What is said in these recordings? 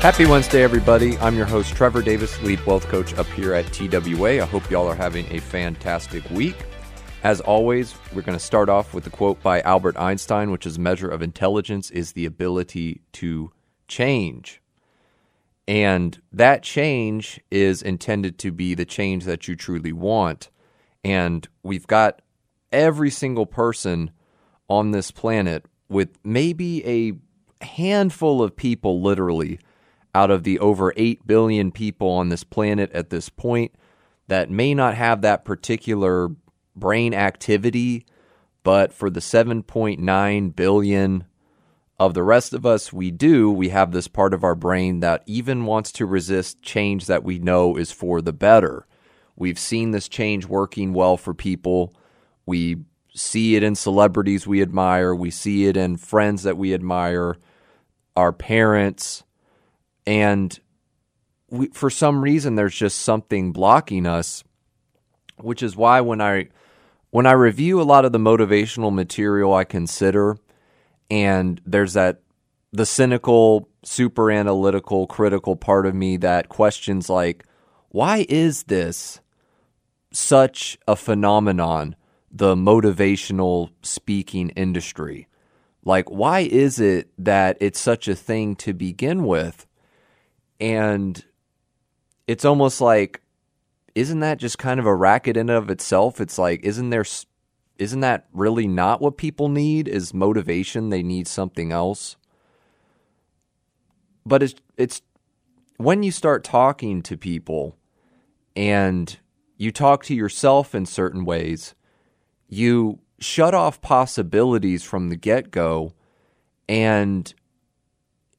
Happy Wednesday, everybody. I'm your host, Trevor Davis, lead wealth coach up here at TWA. I hope y'all are having a fantastic week. As always, we're going to start off with a quote by Albert Einstein, which is measure of intelligence is the ability to change. And that change is intended to be the change that you truly want. And we've got every single person on this planet with maybe a handful of people literally out of the over 8 billion people on this planet at this point that may not have that particular brain activity, but for the 7.9 billion of the rest of us, we do. We have this part of our brain that even wants to resist change that we know is for the better. We've seen this change working well for people. We see it in celebrities we admire, we see it in friends that we admire, our parents and we, for some reason there's just something blocking us which is why when i when i review a lot of the motivational material i consider and there's that the cynical super analytical critical part of me that questions like why is this such a phenomenon the motivational speaking industry? Like why is it that it's such a thing to begin with and it's almost like isn't that just kind of a racket in and of itself? It's like isn't there isn't that really not what people need is motivation? They need something else. But it's it's when you start talking to people and you talk to yourself in certain ways you shut off possibilities from the get-go. And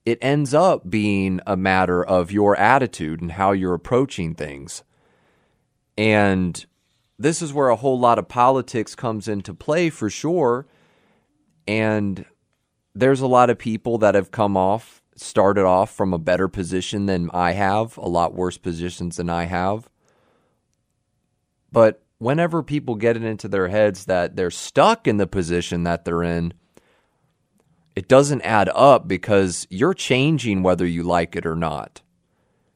it ends up being a matter of your attitude and how you're approaching things. And this is where a whole lot of politics comes into play for sure. And there's a lot of people that have come off, started off from a better position than I have, a lot worse positions than I have. But whenever people get it into their heads that they're stuck in the position that they're in, it doesn't add up because you're changing whether you like it or not.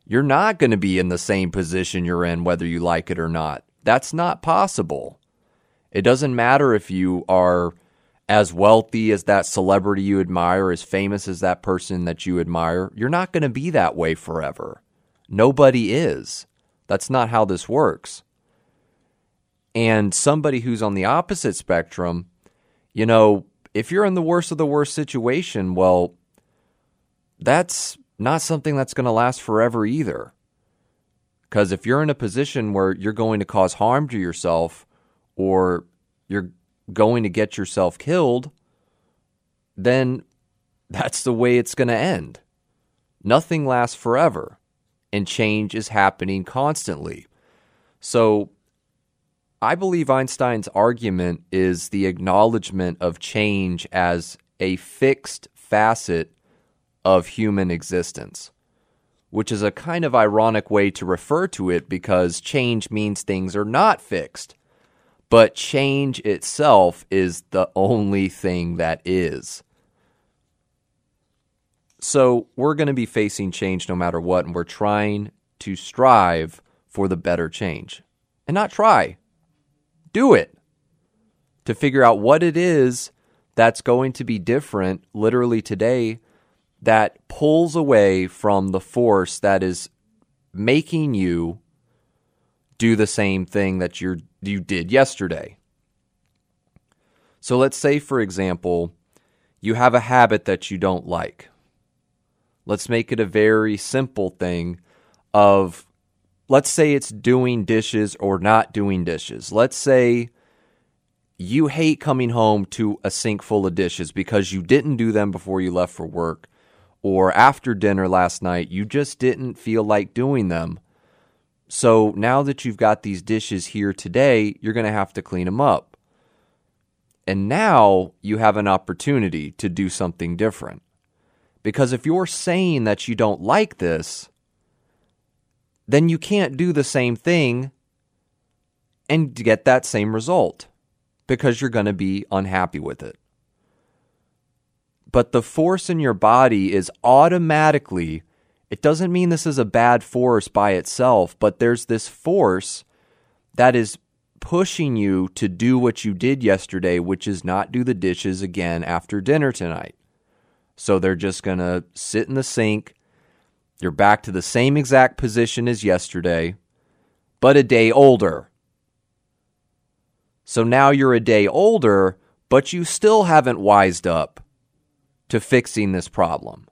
You're not going to be in the same position you're in whether you like it or not. That's not possible. It doesn't matter if you are as wealthy as that celebrity you admire, as famous as that person that you admire. You're not going to be that way forever. Nobody is. That's not how this works. And somebody who's on the opposite spectrum, you know, if you're in the worst of the worst situation, well, that's not something that's going to last forever either. Because if you're in a position where you're going to cause harm to yourself or you're going to get yourself killed, then that's the way it's going to end. Nothing lasts forever, and change is happening constantly. So I believe Einstein's argument is the acknowledgement of change as a fixed facet of human existence, which is a kind of ironic way to refer to it because change means things are not fixed. But change itself is the only thing that is. So we're going to be facing change no matter what, and we're trying to strive for the better change. And not try, do it to figure out what it is that's going to be different literally today that pulls away from the force that is making you do the same thing that you you did yesterday. So let's say for example, you have a habit that you don't like. Let's make it a very simple thing of let's say it's doing dishes or not doing dishes. Let's say you hate coming home to a sink full of dishes because you didn't do them before you left for work or after dinner last night, you just didn't feel like doing them. So now that you've got these dishes here today, you're going to have to clean them up. And now you have an opportunity to do something different. Because if you're saying that you don't like this, then you can't do the same thing and get that same result because you're going to be unhappy with it. But the force in your body is automatically, it doesn't mean this is a bad force by itself, but there's this force that is pushing you to do what you did yesterday, which is not do the dishes again after dinner tonight. So they're just going to sit in the sink. You're back to the same exact position as yesterday, but a day older. So now you're a day older, but you still haven't wised up to fixing this problem.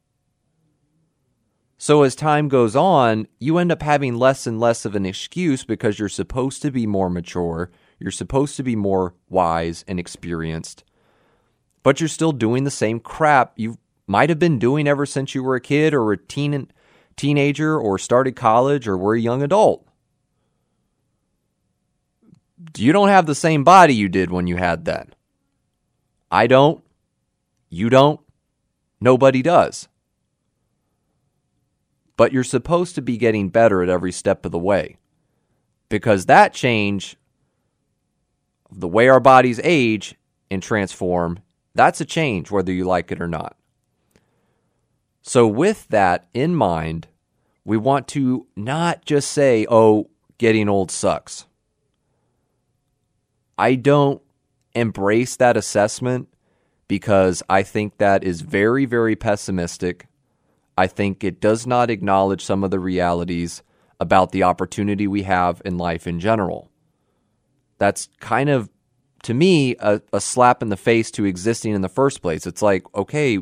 So as time goes on, you end up having less and less of an excuse because you're supposed to be more mature, you're supposed to be more wise and experienced, but you're still doing the same crap you might have been doing ever since you were a kid or a teen teenager or started college or were a young adult. You don't have the same body you did when you had that. I don't. You don't. Nobody does. But you're supposed to be getting better at every step of the way. Because that change, the way our bodies age and transform, that's a change whether you like it or not. So, with that in mind, we want to not just say, oh, getting old sucks. I don't embrace that assessment because I think that is very, very pessimistic. I think it does not acknowledge some of the realities about the opportunity we have in life in general. That's kind of, to me, a, a, slap in the face to existing in the first place. It's like, okay,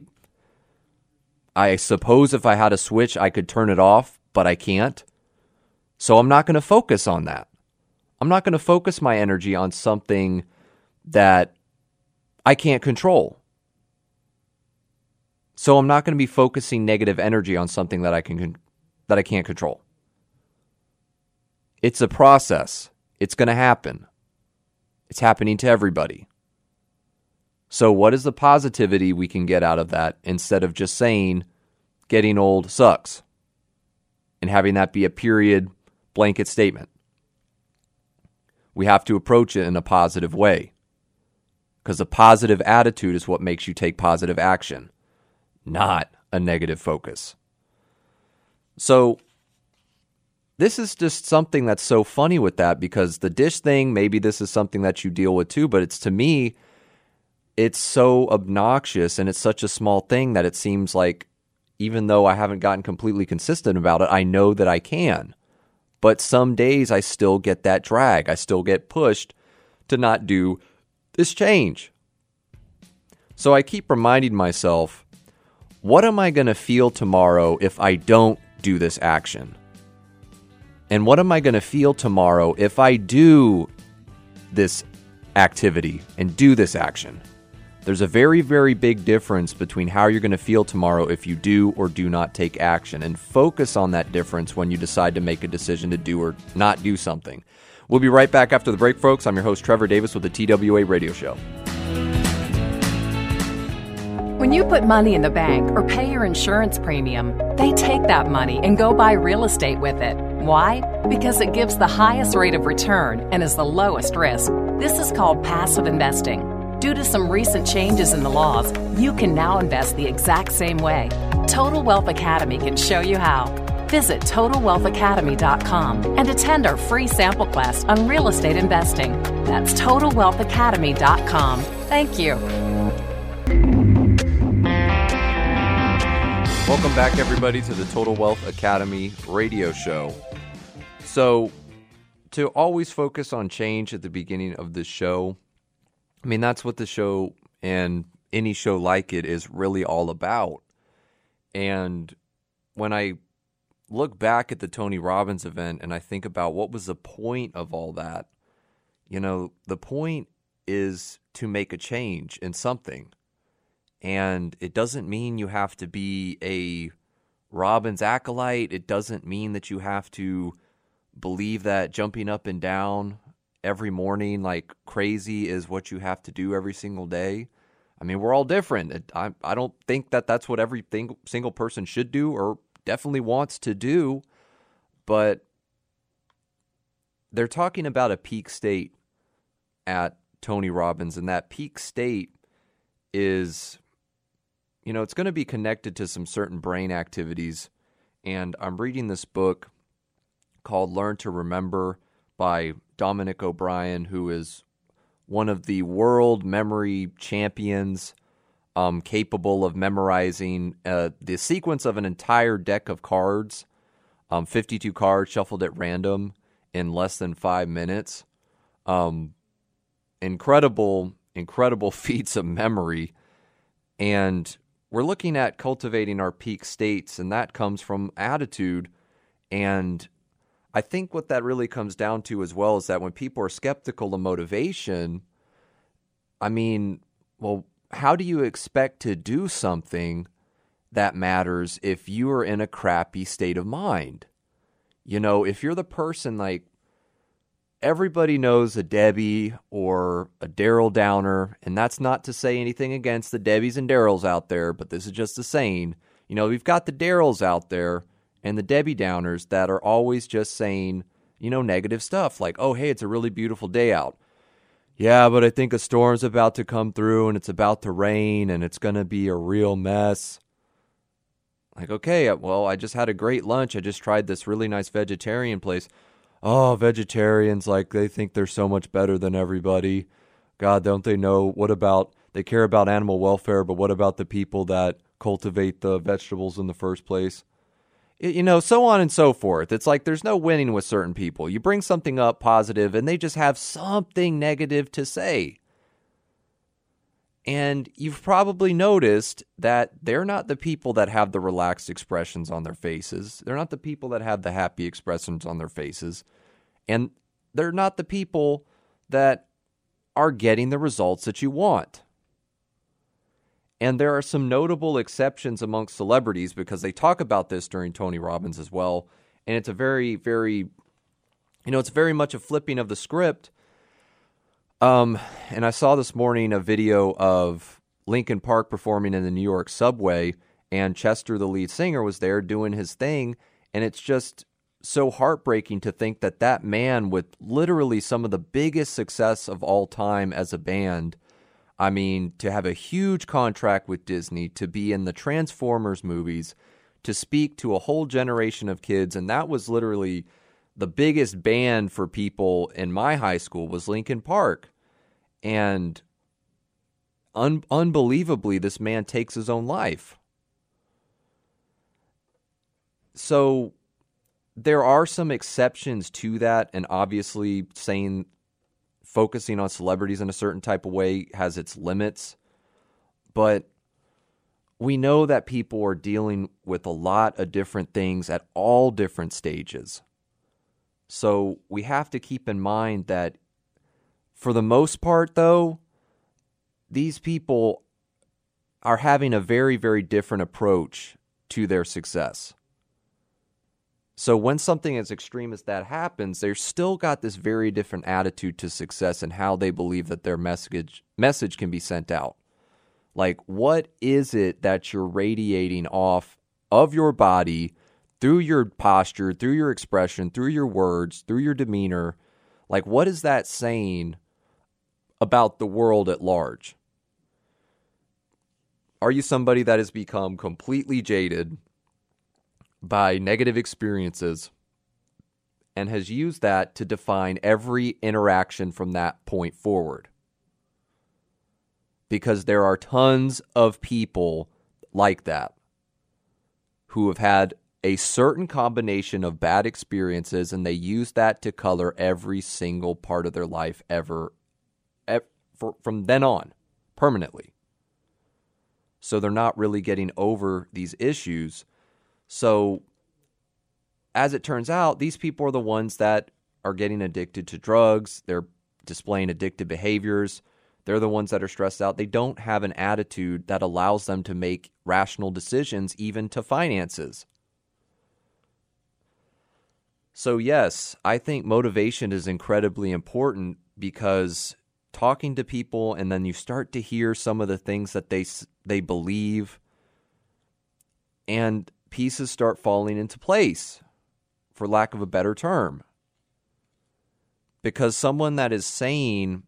I suppose if I had a switch, I could turn it off, but I can't. So I'm not going to focus on that. I'm not going to focus my energy on something that I can't control. So I'm not going to be focusing negative energy on something that I can that I can't control. It's a process. It's going to happen. It's happening to everybody. So what is the positivity we can get out of that instead of just saying getting old sucks and having that be a period blanket statement? We have to approach it in a positive way because a positive attitude is what makes you take positive action, not a negative focus. So, this is just something that's so funny with that because the dish thing, maybe this is something that you deal with too, but it's to me, it's so obnoxious and it's such a small thing that it seems like even though I haven't gotten completely consistent about it, I know that I can. But some days I still get that drag. I still get pushed to not do this change. So I keep reminding myself what am I going to feel tomorrow if I don't do this action? And what am I going to feel tomorrow if I do this activity and do this action? There's a very, very big difference between how you're going to feel tomorrow if you do or do not take action, and focus on that difference when you decide to make a decision to do or not do something. We'll be right back after the break, folks. I'm your host, Trevor Davis, with the TWA Radio Show. When you put money in the bank or pay your insurance premium, they take that money and go buy real estate with it. Why? Because it gives the highest rate of return and is the lowest risk. This is called passive investing. Due to some recent changes in the laws, you can now invest the exact same way. Total Wealth Academy can show you how. Visit TotalWealthAcademy.com and attend our free sample class on real estate investing. That's TotalWealthAcademy.com. Thank you. Welcome back, everybody, to the Total Wealth Academy radio show. So, to always focus on change at the beginning of the show, I mean, that's what the show and any show like it is really all about. And when I look back at the Tony Robbins event and I think about what was the point of all that, you know, the point is to make a change in something. And it doesn't mean you have to be a Robbins acolyte. It doesn't mean that you have to believe that jumping up and down every morning like crazy is what you have to do every single day. I mean, we're all different. I, I don't think that that's what every single person should do or definitely wants to do. But they're talking about a peak state at Tony Robbins, and that peak state is, you know, it's going to be connected to some certain brain activities. And I'm reading this book called Learn to Remember by Dominic O'Brien, who is one of the world memory champions, um, capable of memorizing uh, the sequence of an entire deck of cards, um, 52 cards shuffled at random in less than five minutes. Um, incredible, incredible feats of memory. And we're looking at cultivating our peak states, and that comes from attitude. And I think what that really comes down to as well is that when people are skeptical of motivation, I mean, well, how do you expect to do something that matters if you are in a crappy state of mind? You know, if you're the person like everybody knows a Debbie or a Daryl Downer, and that's not to say anything against the Debbies and Daryls out there, but this is just a saying. You know, we've got the Daryls out there and the Debbie Downers that are always just saying, you know, negative stuff like, oh, hey, it's a really beautiful day out. Yeah, but I think a storm's about to come through and it's about to rain and it's going to be a real mess. Like, okay, well, I just had a great lunch. I just tried this really nice vegetarian place. Oh, vegetarians, like, they think they're so much better than everybody. God, don't they know? What about, they care about animal welfare, but what about the people that cultivate the vegetables in the first place? You know, so on and so forth. It's like there's no winning with certain people. You bring something up positive and they just have something negative to say. And you've probably noticed that they're not the people that have the relaxed expressions on their faces. They're not the people that have the happy expressions on their faces. And they're not the people that are getting the results that you want. And there are some notable exceptions amongst celebrities because they talk about this during Tony Robbins as well. And it's a very, very, you know, it's very much a flipping of the script. Um, and I saw this morning a video of Linkin Park performing in the New York subway, and Chester, the lead singer, was there doing his thing. And it's just so heartbreaking to think that that man, with literally some of the biggest success of all time as a band, I mean, to have a huge contract with Disney, to be in the Transformers movies, to speak to a whole generation of kids, and that was literally the biggest band for people in my high school was Linkin Park. And un- unbelievably, this man takes his own life. So there are some exceptions to that, and obviously saying focusing on celebrities in a certain type of way has its limits. But we know that people are dealing with a lot of different things at all different stages. So we have to keep in mind that for the most part, though, these people are having a very, very different approach to their success. So when something as extreme as that happens, they've still got this very different attitude to success and how they believe that their message message can be sent out. Like what is it that you're radiating off of your body through your posture, through your expression, through your words, through your demeanor? Like what is that saying about the world at large? Are you somebody that has become completely jaded by negative experiences and has used that to define every interaction from that point forward. Because there are tons of people like that who have had a certain combination of bad experiences and they use that to color every single part of their life ever, ever from then on permanently. So they're not really getting over these issues so, as it turns out, these people are the ones that are getting addicted to drugs. They're displaying addictive behaviors. They're the ones that are stressed out. They don't have an attitude that allows them to make rational decisions, even to finances. So, yes, I think motivation is incredibly important because talking to people and then you start to hear some of the things that they they believe and pieces start falling into place for lack of a better term. Because someone that is saying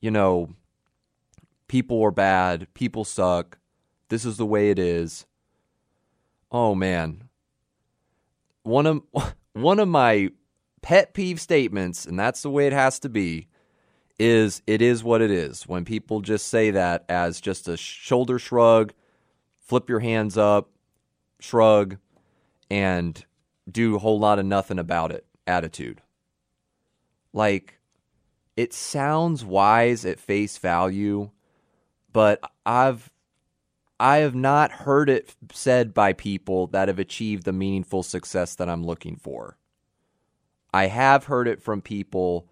you know people are bad people suck this is the way it is. Oh man. One of one of my pet peeve statements and that's the way it has to be is it is what it is. When people just say that as just a shoulder shrug, flip your hands up, shrug, and do a whole lot of nothing about it attitude. Like, it sounds wise at face value, but I've I have not heard it said by people that have achieved the meaningful success that I'm looking for. I have heard it from people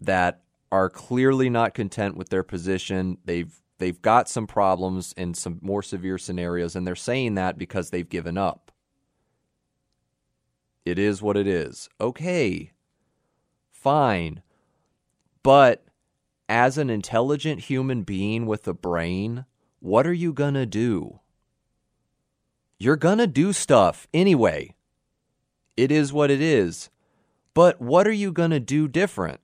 that are clearly not content with their position. They've they've got some problems in some more severe scenarios and they're saying that because they've given up. It is what it is. Okay. Fine. But as an intelligent human being with a brain, what are you going to do? You're going to do stuff anyway. It is what it is. But what are you going to do different?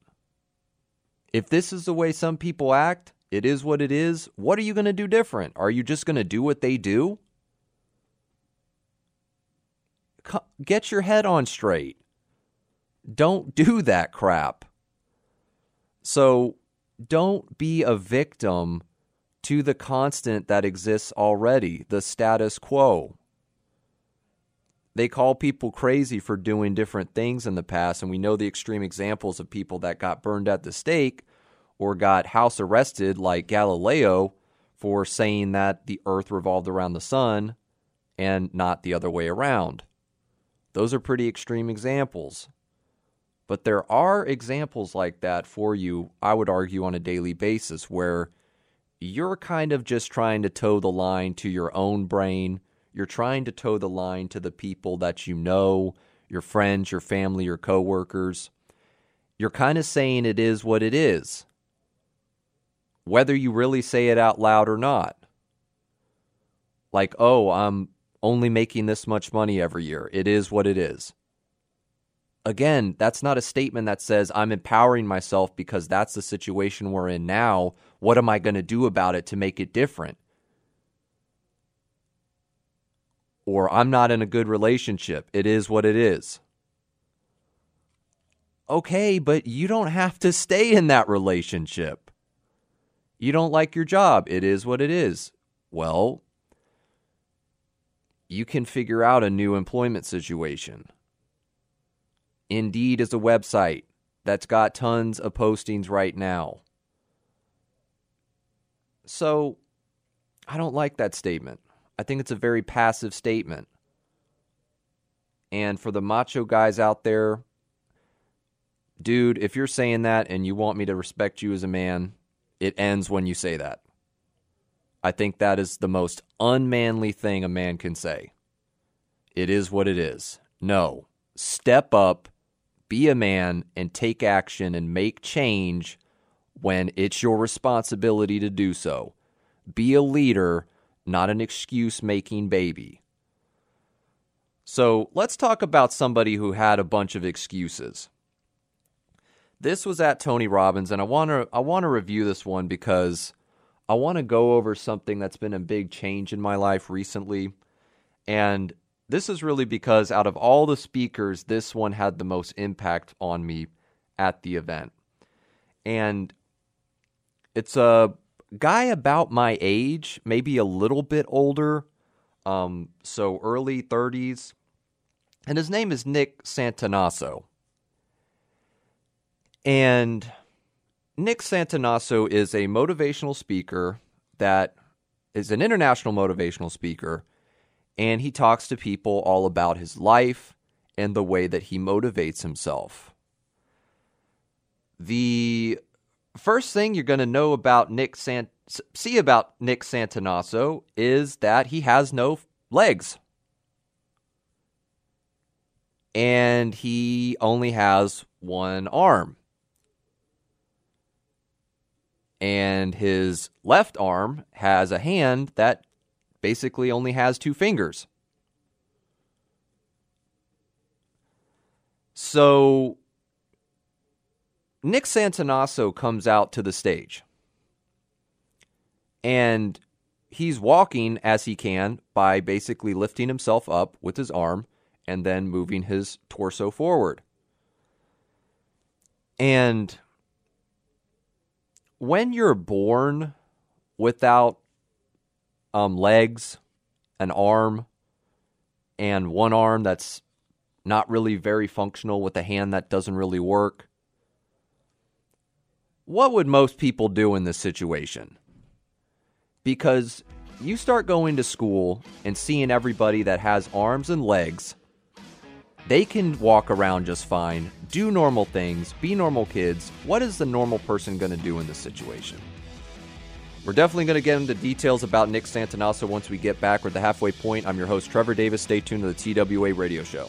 If this is the way some people act, it is what it is. What are you going to do different? Are you just going to do what they do? Get your head on straight. Don't do that crap. So don't be a victim to the constant that exists already, the status quo. They call people crazy for doing different things in the past, and we know the extreme examples of people that got burned at the stake or got house arrested, like Galileo, for saying that the earth revolved around the sun and not the other way around. Those are pretty extreme examples. But there are examples like that for you, I would argue, on a daily basis where you're kind of just trying to toe the line to your own brain you're trying to toe the line to the people that you know, your friends, your family, your coworkers. You're kind of saying it is what it is, whether you really say it out loud or not. Like, oh, I'm only making this much money every year. It is what it is. Again, that's not a statement that says I'm empowering myself because that's the situation we're in now. What am I going to do about it to make it different? or I'm not in a good relationship. It is what it is. Okay, but you don't have to stay in that relationship. You don't like your job. It is what it is. Well, you can figure out a new employment situation. Indeed is a website that's got tons of postings right now. So, I don't like that statement. I think it's a very passive statement. And for the macho guys out there, dude, if you're saying that and you want me to respect you as a man, it ends when you say that. I think that is the most unmanly thing a man can say. It is what it is. No, step up, be a man, and take action and make change when it's your responsibility to do so. Be a leader not an excuse making baby. So let's talk about somebody who had a bunch of excuses. This was at Tony Robbins, and I want to I want to review this one because I want to go over something that's been a big change in my life recently, and this is really because out of all the speakers, this one had the most impact on me at the event, and it's a guy about my age, maybe a little bit older, um, so early 30s, and his name is Nick Santonasso. And Nick Santonasso is a motivational speaker that is an international motivational speaker, and he talks to people all about his life and the way that he motivates himself. The first thing you're going to know about Nick Sant see about Nick Santonasso is that he has no legs. and he only has one arm. And his left arm has a hand that basically only has two fingers. So Nick Santonasso comes out to the stage. And he's walking as he can by basically lifting himself up with his arm and then moving his torso forward. And when you're born without um, legs, an arm, and one arm that's not really very functional with a hand that doesn't really work, what would most people do in this situation? Because you start going to school and seeing everybody that has arms and legs, they can walk around just fine, do normal things, be normal kids. What is the normal person going to do in this situation? We're definitely going to get into details about Nick Santonasso once we get back. We're at the halfway point. I'm your host, Trevor Davis. Stay tuned to the TWA radio show.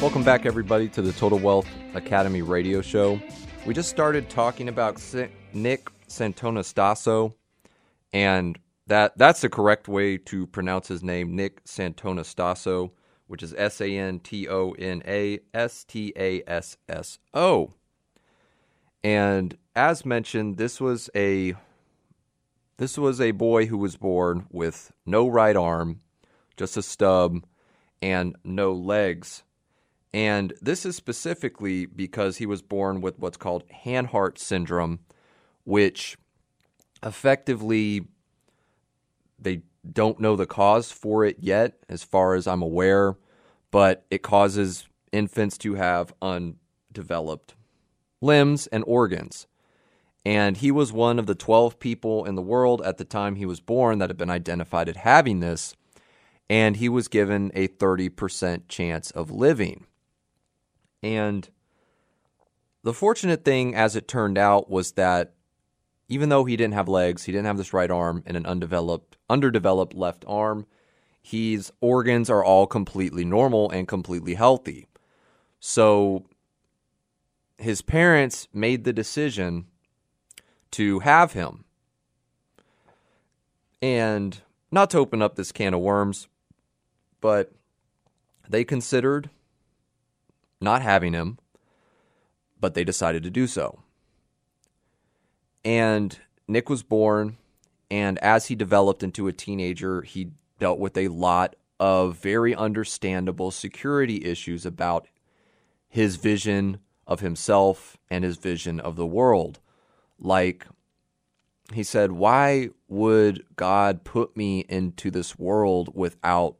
Welcome back, everybody, to the Total Wealth Academy radio show. We just started talking about Nick Santonastasso, and that that's the correct way to pronounce his name, Nick Santonastasso, which is S A N T O N A S T A S S O. And as mentioned, this was a this was a boy who was born with no right arm, just a stub, and no legs. And this is specifically because he was born with what's called Hanhart syndrome, which effectively they don't know the cause for it yet, as far as I'm aware, but it causes infants to have undeveloped limbs and organs. And he was one of the 12 people in the world at the time he was born that had been identified as having this. And he was given a 30% chance of living. And the fortunate thing, as it turned out, was that even though he didn't have legs, he didn't have this right arm and an undeveloped, underdeveloped left arm, his organs are all completely normal and completely healthy. So his parents made the decision to have him. And not to open up this can of worms, but they considered not having him, but they decided to do so. And Nick was born, and as he developed into a teenager, he dealt with a lot of very understandable security issues about his vision of himself and his vision of the world. Like, he said, Why would God put me into this world without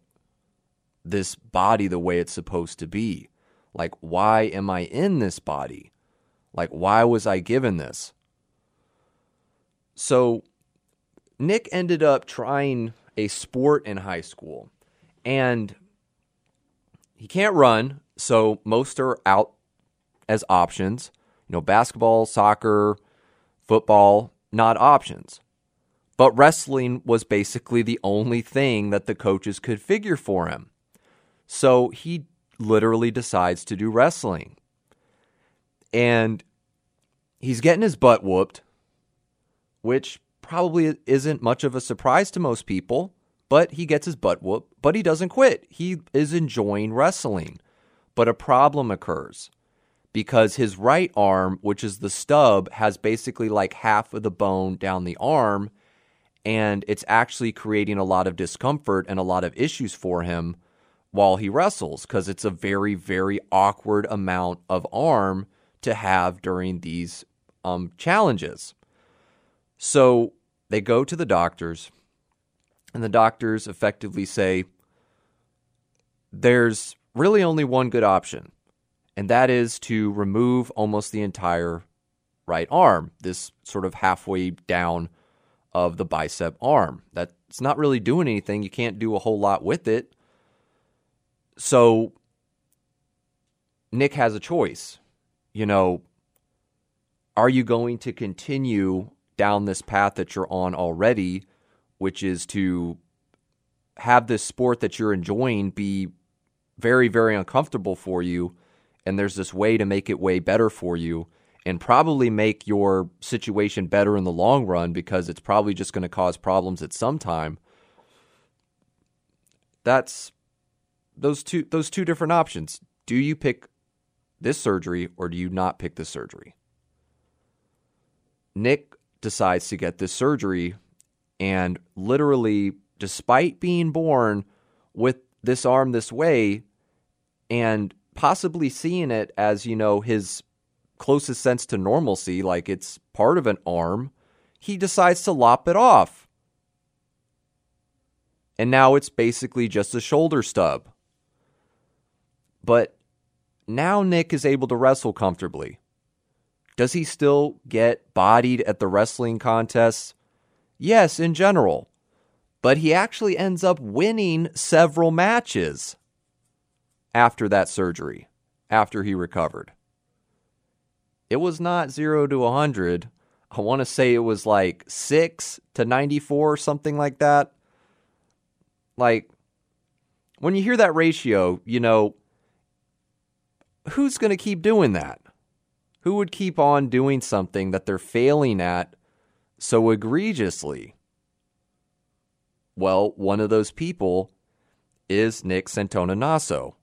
this body the way it's supposed to be? Like, why am I in this body? Like, why was I given this? So, Nick ended up trying a sport in high school, and he can't run, so most are out as options. You know, basketball, soccer, football, not options. But wrestling was basically the only thing that the coaches could figure for him. So he literally decides to do wrestling. And he's getting his butt whooped, which probably isn't much of a surprise to most people, but he gets his butt whooped, but he doesn't quit. He is enjoying wrestling. But a problem occurs because his right arm, which is the stub, has basically like half of the bone down the arm, and it's actually creating a lot of discomfort and a lot of issues for him while he wrestles because it's a very, very awkward amount of arm to have during these um, challenges. So they go to the doctors, and the doctors effectively say there's really only one good option, and that is to remove almost the entire right arm, this sort of halfway down of the bicep arm. That's not really doing anything. You can't do a whole lot with it. So Nick has a choice. You know, are you going to continue down this path that you're on already, which is to have this sport that you're enjoying be very, very uncomfortable for you? And there's this way to make it way better for you and probably make your situation better in the long run because it's probably just going to cause problems at some time. That's those two those two different options. Do you pick this surgery or do you not pick this surgery? Nick decides to get this surgery and literally despite being born with this arm this way and possibly seeing it as, you know, his closest sense to normalcy, like it's part of an arm, he decides to lop it off. And now it's basically just a shoulder stub. But now Nick is able to wrestle comfortably. Does he still get bodied at the wrestling contests? Yes, in general. But he actually ends up winning several matches after that surgery, after he recovered. It was not 0 to 100. I want to say it was like 6 to 94, something like that. Like, when you hear that ratio, you know, who's going to keep doing that? Who would keep on doing something that they're failing at so egregiously? Well, one of those people is Nick Santonaso.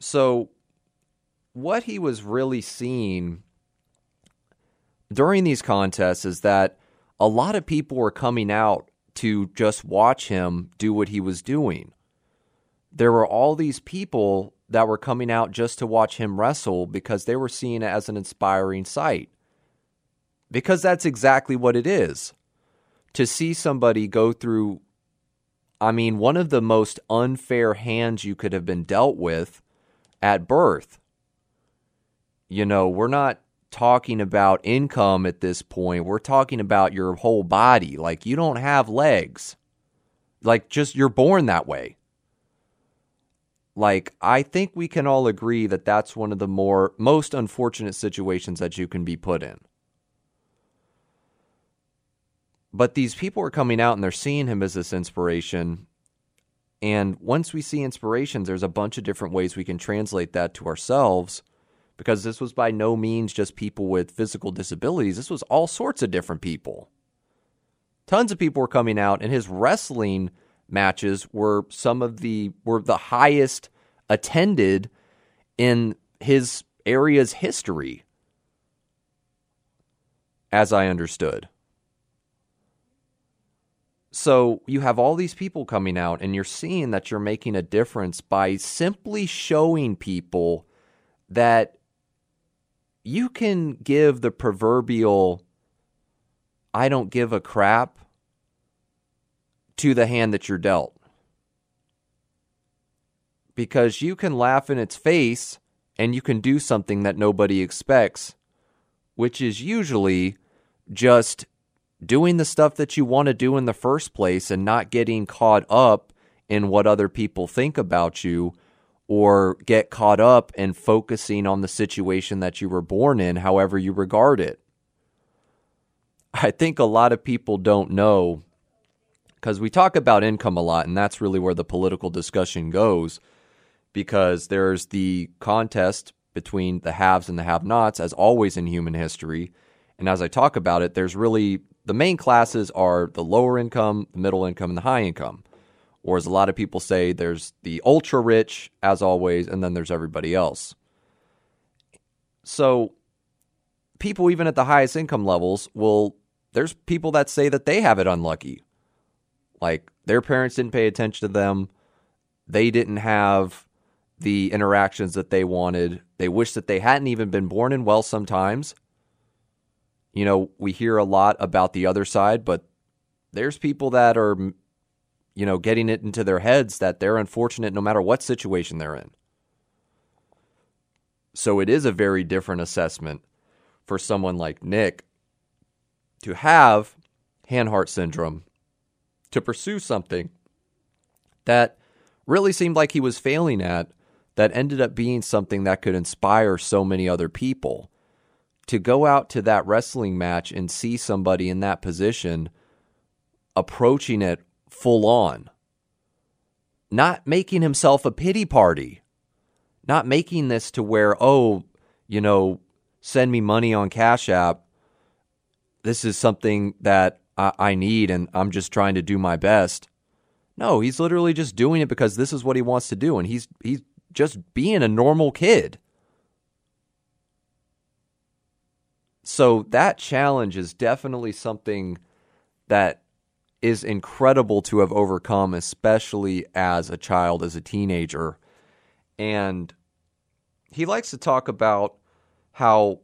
So, what he was really seeing during these contests is that a lot of people were coming out to just watch him do what he was doing. There were all these people that were coming out just to watch him wrestle because they were seeing it as an inspiring sight. Because that's exactly what it is. To see somebody go through, I mean, one of the most unfair hands you could have been dealt with at birth you know, we're not talking about income at this point. We're talking about your whole body. Like, you don't have legs. Like, just you're born that way. Like, I think we can all agree that that's one of the more most unfortunate situations that you can be put in. But these people are coming out and they're seeing him as this inspiration. And once we see inspirations, there's a bunch of different ways we can translate that to ourselves because this was by no means just people with physical disabilities. This was all sorts of different people. Tons of people were coming out, and his wrestling matches were some of the were the highest attended in his area's history, as I understood. So you have all these people coming out, and you're seeing that you're making a difference by simply showing people that you can give the proverbial I don't give a crap to the hand that you're dealt. Because you can laugh in its face and you can do something that nobody expects, which is usually just doing the stuff that you want to do in the first place and not getting caught up in what other people think about you or get caught up in focusing on the situation that you were born in, however you regard it. I think a lot of people don't know because we talk about income a lot, and that's really where the political discussion goes because there's the contest between the haves and the have nots, as always in human history. And as I talk about it, there's really the main classes are the lower income, the middle income, and the high income. Or as a lot of people say, there's the ultra rich, as always, and then there's everybody else. So people, even at the highest income levels, will, there's people that say that they have it unlucky. Like their parents didn't pay attention to them, they didn't have the interactions that they wanted. They wish that they hadn't even been born in well sometimes. You know, we hear a lot about the other side, but there's people that are, you know, getting it into their heads that they're unfortunate no matter what situation they're in. So it is a very different assessment for someone like Nick to have Hanhart syndrome, to pursue something that really seemed like he was failing at, that ended up being something that could inspire so many other people. To go out to that wrestling match and see somebody in that position approaching it full on, not making himself a pity party, not making this to where, oh, you know, send me money on Cash App. This is something that I, I need and I'm just trying to do my best. No, he's literally just doing it because this is what he wants to do, and he's he's just being a normal kid. So that challenge is definitely something that is incredible to have overcome, especially as a child, as a teenager. And he likes to talk about how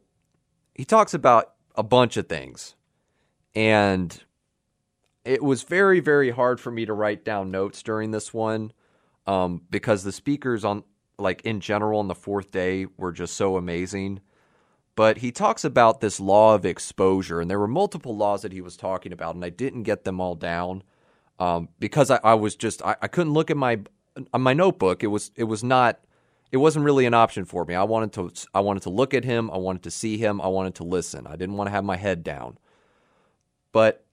he talks about a bunch of things. And it was very, very hard for me to write down notes during this one um, because the speakers on, like in general, on the fourth day were just so amazing. But he talks about this law of exposure, and there were multiple laws that he was talking about, and I didn't get them all down um, because I, I, was just I, I couldn't look at my my notebook. It was it was not it wasn't really an option for me. I wanted to I wanted to look at him, I wanted to see him, I wanted to listen. I didn't want to have my head down. But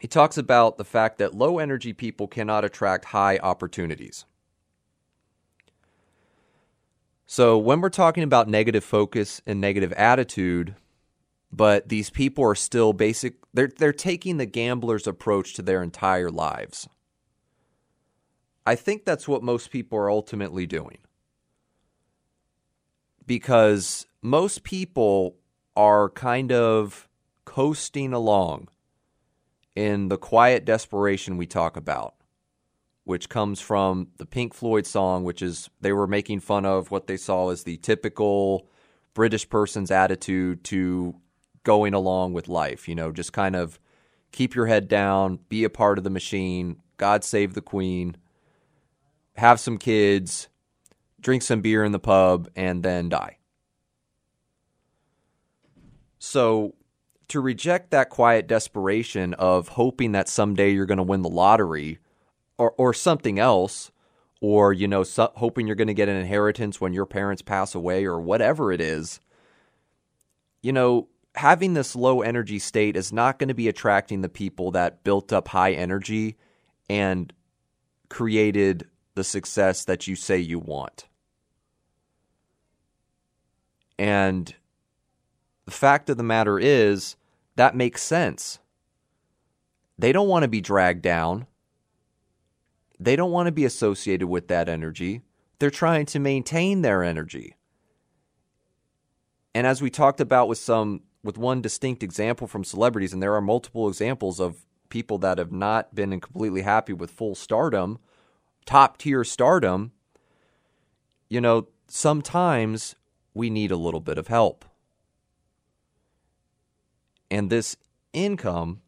he talks about the fact that low energy people cannot attract high opportunities. So when we're talking about negative focus and negative attitude, but these people are still basic they're they're taking the gambler's approach to their entire lives. I think that's what most people are ultimately doing because most people are kind of coasting along in the quiet desperation we talk about, which comes from the Pink Floyd song, which is they were making fun of what they saw as the typical British person's attitude to going along with life. You know, just kind of keep your head down, be a part of the machine, God save the Queen, have some kids, drink some beer in the pub, and then die. So, to reject that quiet desperation of hoping that someday you're going to win the lottery or, or something else, or, you know, hoping you're going to get an inheritance when your parents pass away or whatever it is, you know, having this low energy state is not going to be attracting the people that built up high energy and created the success that you say you want. And the fact of the matter is, that makes sense. They don't want to be dragged down. They don't want to be associated with that energy. They're trying to maintain their energy. And as we talked about with some with one distinct example from celebrities and there are multiple examples of people that have not been completely happy with full stardom, top tier stardom, you know, sometimes we need a little bit of help. And this income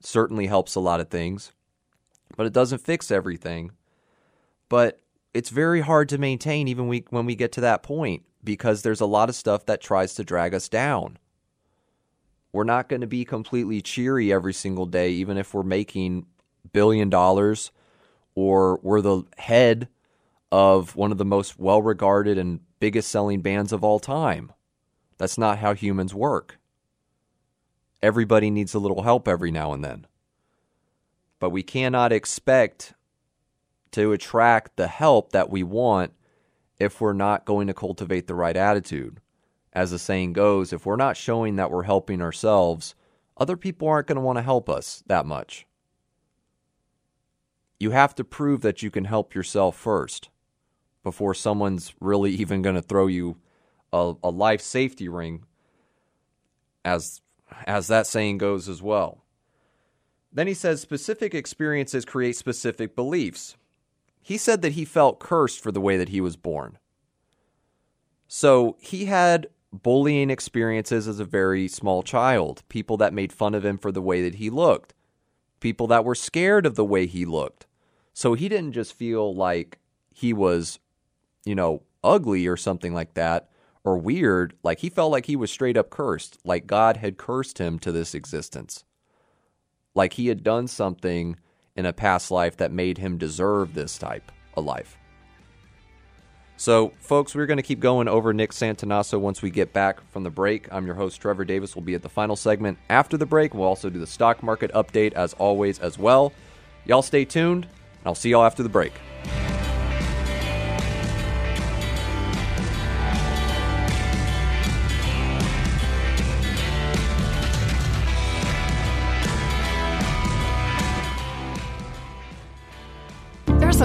certainly helps a lot of things, but it doesn't fix everything. But it's very hard to maintain even we, when we get to that point because there's a lot of stuff that tries to drag us down. We're not going to be completely cheery every single day, even if we're making billion dollars or we're the head of one of the most well regarded and biggest selling bands of all time. That's not how humans work. Everybody needs a little help every now and then. But we cannot expect to attract the help that we want if we're not going to cultivate the right attitude. As the saying goes, if we're not showing that we're helping ourselves, other people aren't going to want to help us that much. You have to prove that you can help yourself first before someone's really even going to throw you a, a life safety ring, as as that saying goes as well. Then he says specific experiences create specific beliefs. He said that he felt cursed for the way that he was born. So he had bullying experiences as a very small child, people that made fun of him for the way that he looked, people that were scared of the way he looked. So he didn't just feel like he was, you know, ugly or something like that or weird. Like he felt like he was straight up cursed, like God had cursed him to this existence. Like he had done something in a past life that made him deserve this type of life. So, folks, we're going to keep going over Nick Santonasso once we get back from the break. I'm your host, Trevor Davis. We'll be at the final segment after the break. We'll also do the stock market update as always as well. Y'all stay tuned, and I'll see y'all after the break.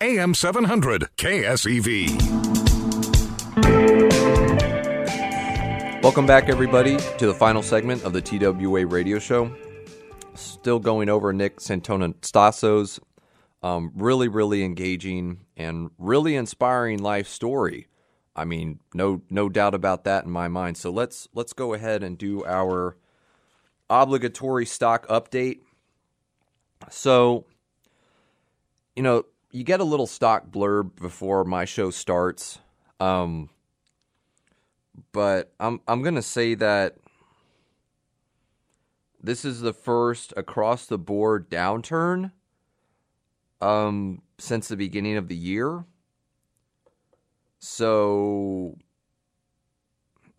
AM 700 KSEV. Welcome back, everybody, to the final segment of the TWA radio show. Still going over Nick Santonasso's um, really, really engaging and really inspiring life story. I mean, no, no doubt about that in my mind. So let's let's go ahead and do our obligatory stock update. So, you know, you get a little stock blurb before my show starts. Um, but I'm I'm gonna say that this is the first across the board downturn um, since the beginning of the year. So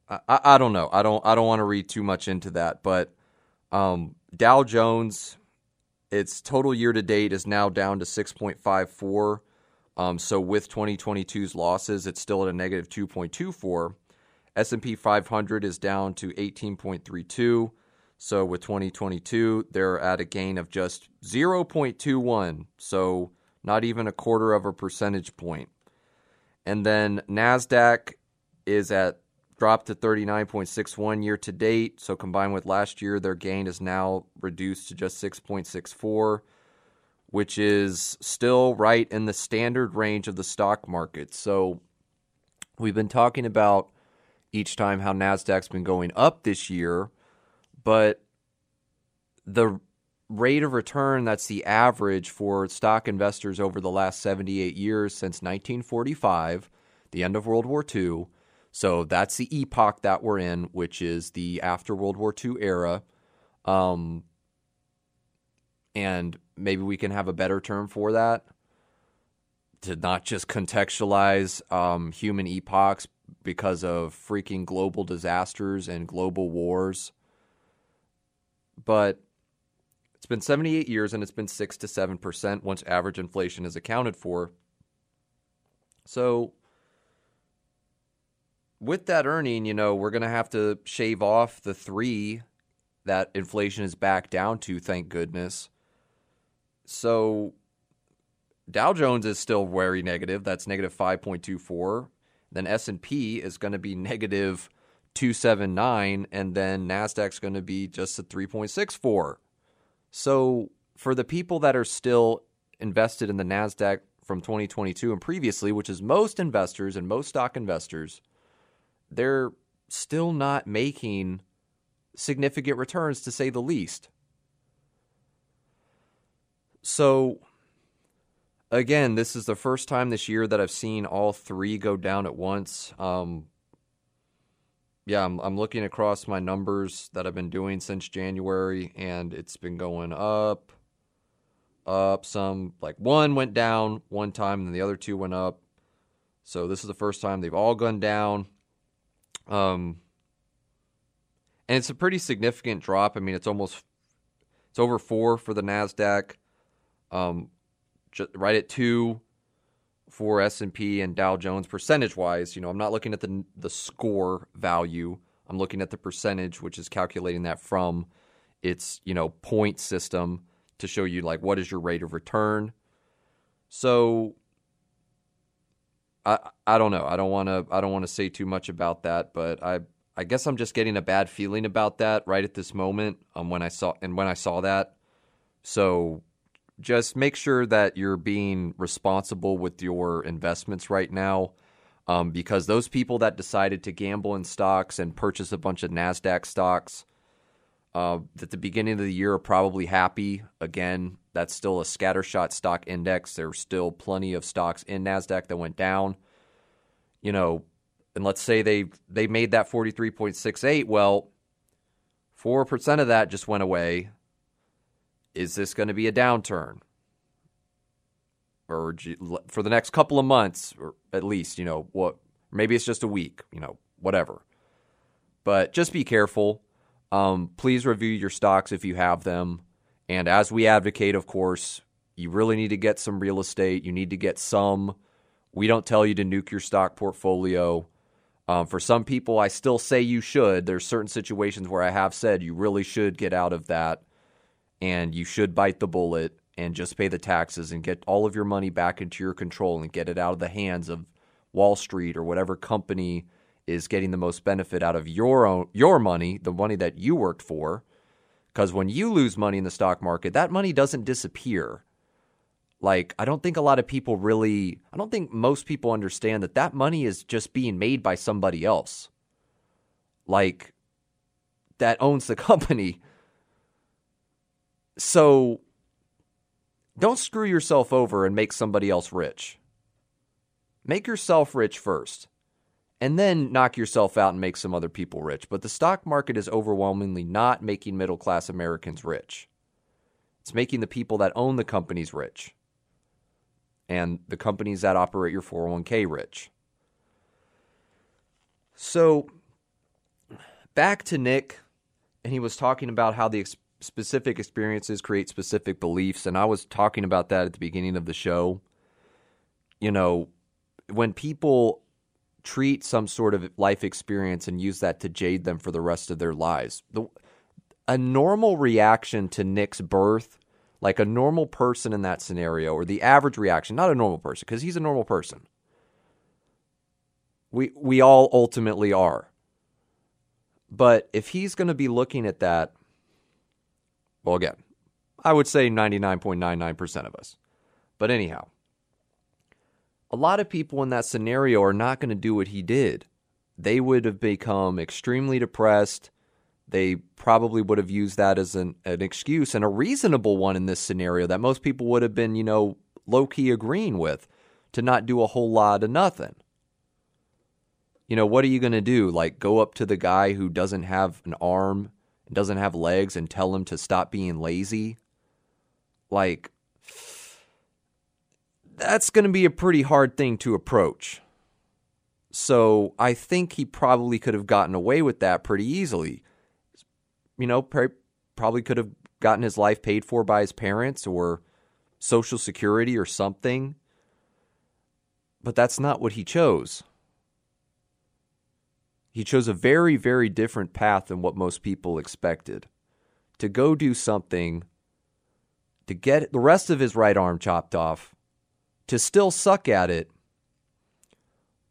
I, I, don't know. I don't I don't want to read too much into that, but um, Dow Jones its total year to date is now down to 6.54. Um, so with 2022's losses, it's still at a negative 2.24. S&P 500 is down to 18.32. So with 2022, they're at a gain of just 0.21. So not even a quarter of a percentage point. And then Nasdaq is at dropped to 39.61 year to date. So combined with last year, their gain is now reduced to just 6.64, which is still right in the standard range of the stock market. So we've been talking about each time how Nasdaq's been going up this year, but the rate of return that's the average for stock investors over the last 78 years since 1945, the end of World War II so that's the epoch that we're in, which is the after World War II era. Um, and maybe we can have a better term for that to not just contextualize um, human epochs because of freaking global disasters and global wars. But it's been 78 years and it's been 6 to 7% once average inflation is accounted for. So with that earning, you know, we're going to have to shave off the three that inflation is back down to, thank goodness. So Dow Jones is still very negative. That's negative 5.24. Then S&P is going to be negative 279 and then Nasdaq's going to be just a 3.64. So for the people that are still invested in the Nasdaq from 2022 and previously, which is most investors and most stock investors, they're still not making significant returns to say the least. So, again, this is the first time this year that I've seen all three go down at once. Um, yeah, I'm, I'm looking across my numbers that I've been doing since January, and it's been going up, up. Some like one went down one time, and then the other two went up. So this is the first time they've all gone down. Um, and it's a pretty significant drop. I mean, it's almost it's over four for the Nasdaq, um, right at two for S&P and Dow Jones percentage-wise. You know, I'm not looking at the the score value. I'm looking at the percentage, which is calculating that from its, you know, point system to show you like what is your rate of return. So I I don't know. I don't want to I don't want to say too much about that, but I I guess I'm just getting a bad feeling about that right at this moment. Um, when I saw and when I saw that, so just make sure that you're being responsible with your investments right now. Um, because those people that decided to gamble in stocks and purchase a bunch of NASDAQ stocks uh, at the beginning of the year are probably happy. Again, that's still a scattershot stock index. There's still plenty of stocks in NASDAQ that went down. You know, and let's say they they made that 43.68. Well, 4% of that just went away is this going to be a downturn? Or for the next couple of months, or at least, you know, what maybe it's just a week, you know, whatever. But just be careful. Um, please review your stocks if you have them. And as we advocate, of course, you really need to get some real estate. You need to get some. We don't tell you to nuke your stock portfolio. Um, for some people, I still say you should. There's certain situations where I have said you really should get out of that and you should bite the bullet and just pay the taxes and get all of your money back into your control and get it out of the hands of Wall Street or whatever company is getting the most benefit out of your own your money, the money that you worked for. Because when you lose money in the stock market, that money doesn't disappear. Like, I don't think a lot of people really, I don't think most people understand that that money is just being made by somebody else. Like, that owns the company. So don't screw yourself over and make somebody else rich. Make yourself rich first and then knock yourself out and make some other people rich. But the stock market is overwhelmingly not making middle class Americans rich. It's making the people that own the companies rich and the companies that operate your 401k rich. So back to Nick, and he was talking about how the specific experiences create specific beliefs. And I was talking about that at the beginning of the show. You know, when people treat some sort of life experience and use that to jade them for the rest of their lives, the, a normal reaction to Nick's birth, like a normal person in that scenario, or the average reaction, not a normal person, because he's a normal person. We, we all ultimately are. But if he's going to be looking at that well, again, I would say 99.99% of us. But anyhow, a lot of people in that scenario are not going to do what he did. They would have become extremely depressed. They probably would have used that as an, an excuse and a reasonable one in this scenario that most people would have been, you know, low key agreeing with to not do a whole lot of nothing. You know, what are you going to do? Like go up to the guy who doesn't have an arm and doesn't have legs and tell him to stop being lazy, like that's going to be a pretty hard thing to approach. So I think he probably could have gotten away with that pretty easily. You know, probably could have gotten his life paid for by his parents or Social Security or something. But that's not what he chose. He chose a very, very different path than what most people expected. To go do something, to get the rest of his right arm chopped off, to still suck at it,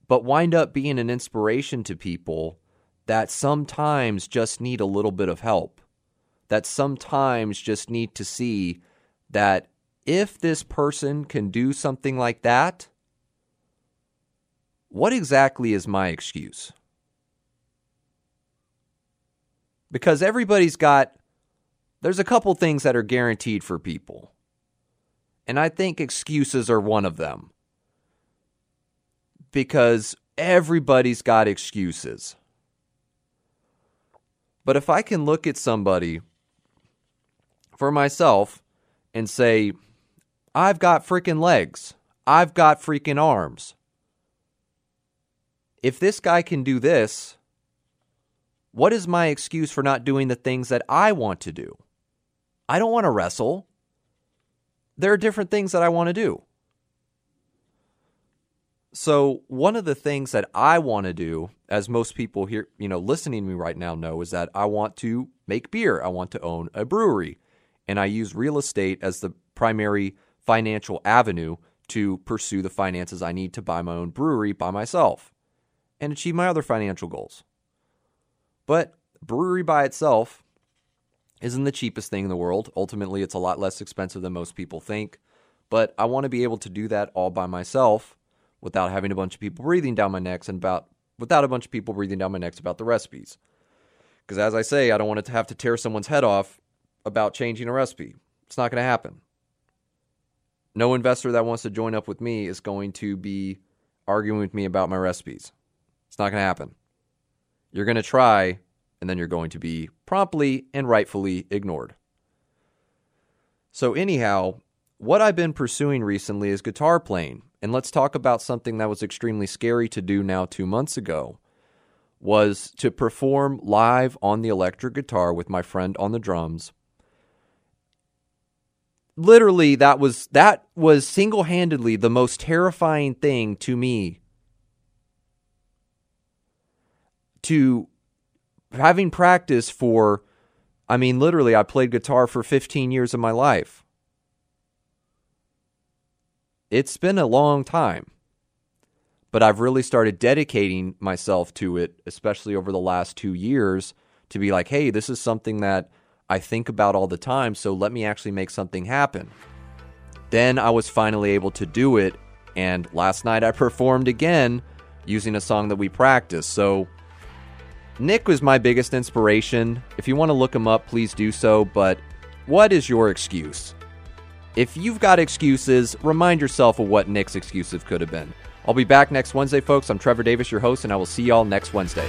but wind up being an inspiration to people that sometimes just need a little bit of help, that sometimes just need to see that if this person can do something like that, what exactly is my excuse? because everybody's got there's a couple things that are guaranteed for people. And I think excuses are one of them. Because everybody's got excuses. But if I can look at somebody for myself and say, I've got freaking legs, I've got freaking arms. If this guy can do this, what is my excuse for not doing the things that I want to do? I don't want to wrestle. There are different things that I want to do. So, one of the things that I want to do, as most people here, you know, listening to me right now know, is that I want to make beer. I want to own a brewery. And I use real estate as the primary financial avenue to pursue the finances I need to buy my own brewery by myself and achieve my other financial goals. But brewery by itself isn't the cheapest thing in the world. Ultimately, it's a lot less expensive than most people think. But I want to be able to do that all by myself without having a bunch of people breathing down my necks and about without a bunch of people breathing down my necks about the recipes. Because as I say, I don't want to have to tear someone's head off about changing a recipe. It's not going to happen. No investor that wants to join up with me is going to be arguing with me about my recipes. It's not going to happen. You're going to try, and then you're going to be promptly and rightfully ignored. So, anyhow, what I've been pursuing recently is guitar playing. And let's talk about something that was extremely scary to do now 2 months ago was to perform live on the electric guitar with my friend on the drums. Literally that was that was single-handedly the most terrifying thing to me to having practice for I mean literally I played guitar for 15 years of my life it's been a long time, but I've really started dedicating myself to it, especially over the last two years, to be like, hey, this is something that I think about all the time, so let me actually make something happen. Then I was finally able to do it, and last night I performed again using a song that we practiced. So Nick was my biggest inspiration. If you want to look him up, please do so, but what is your excuse? If you've got excuses, remind yourself of what Nick's excuses could have been. I'll be back next Wednesday, folks. I'm Trevor Davis, your host, and I will see y'all next Wednesday.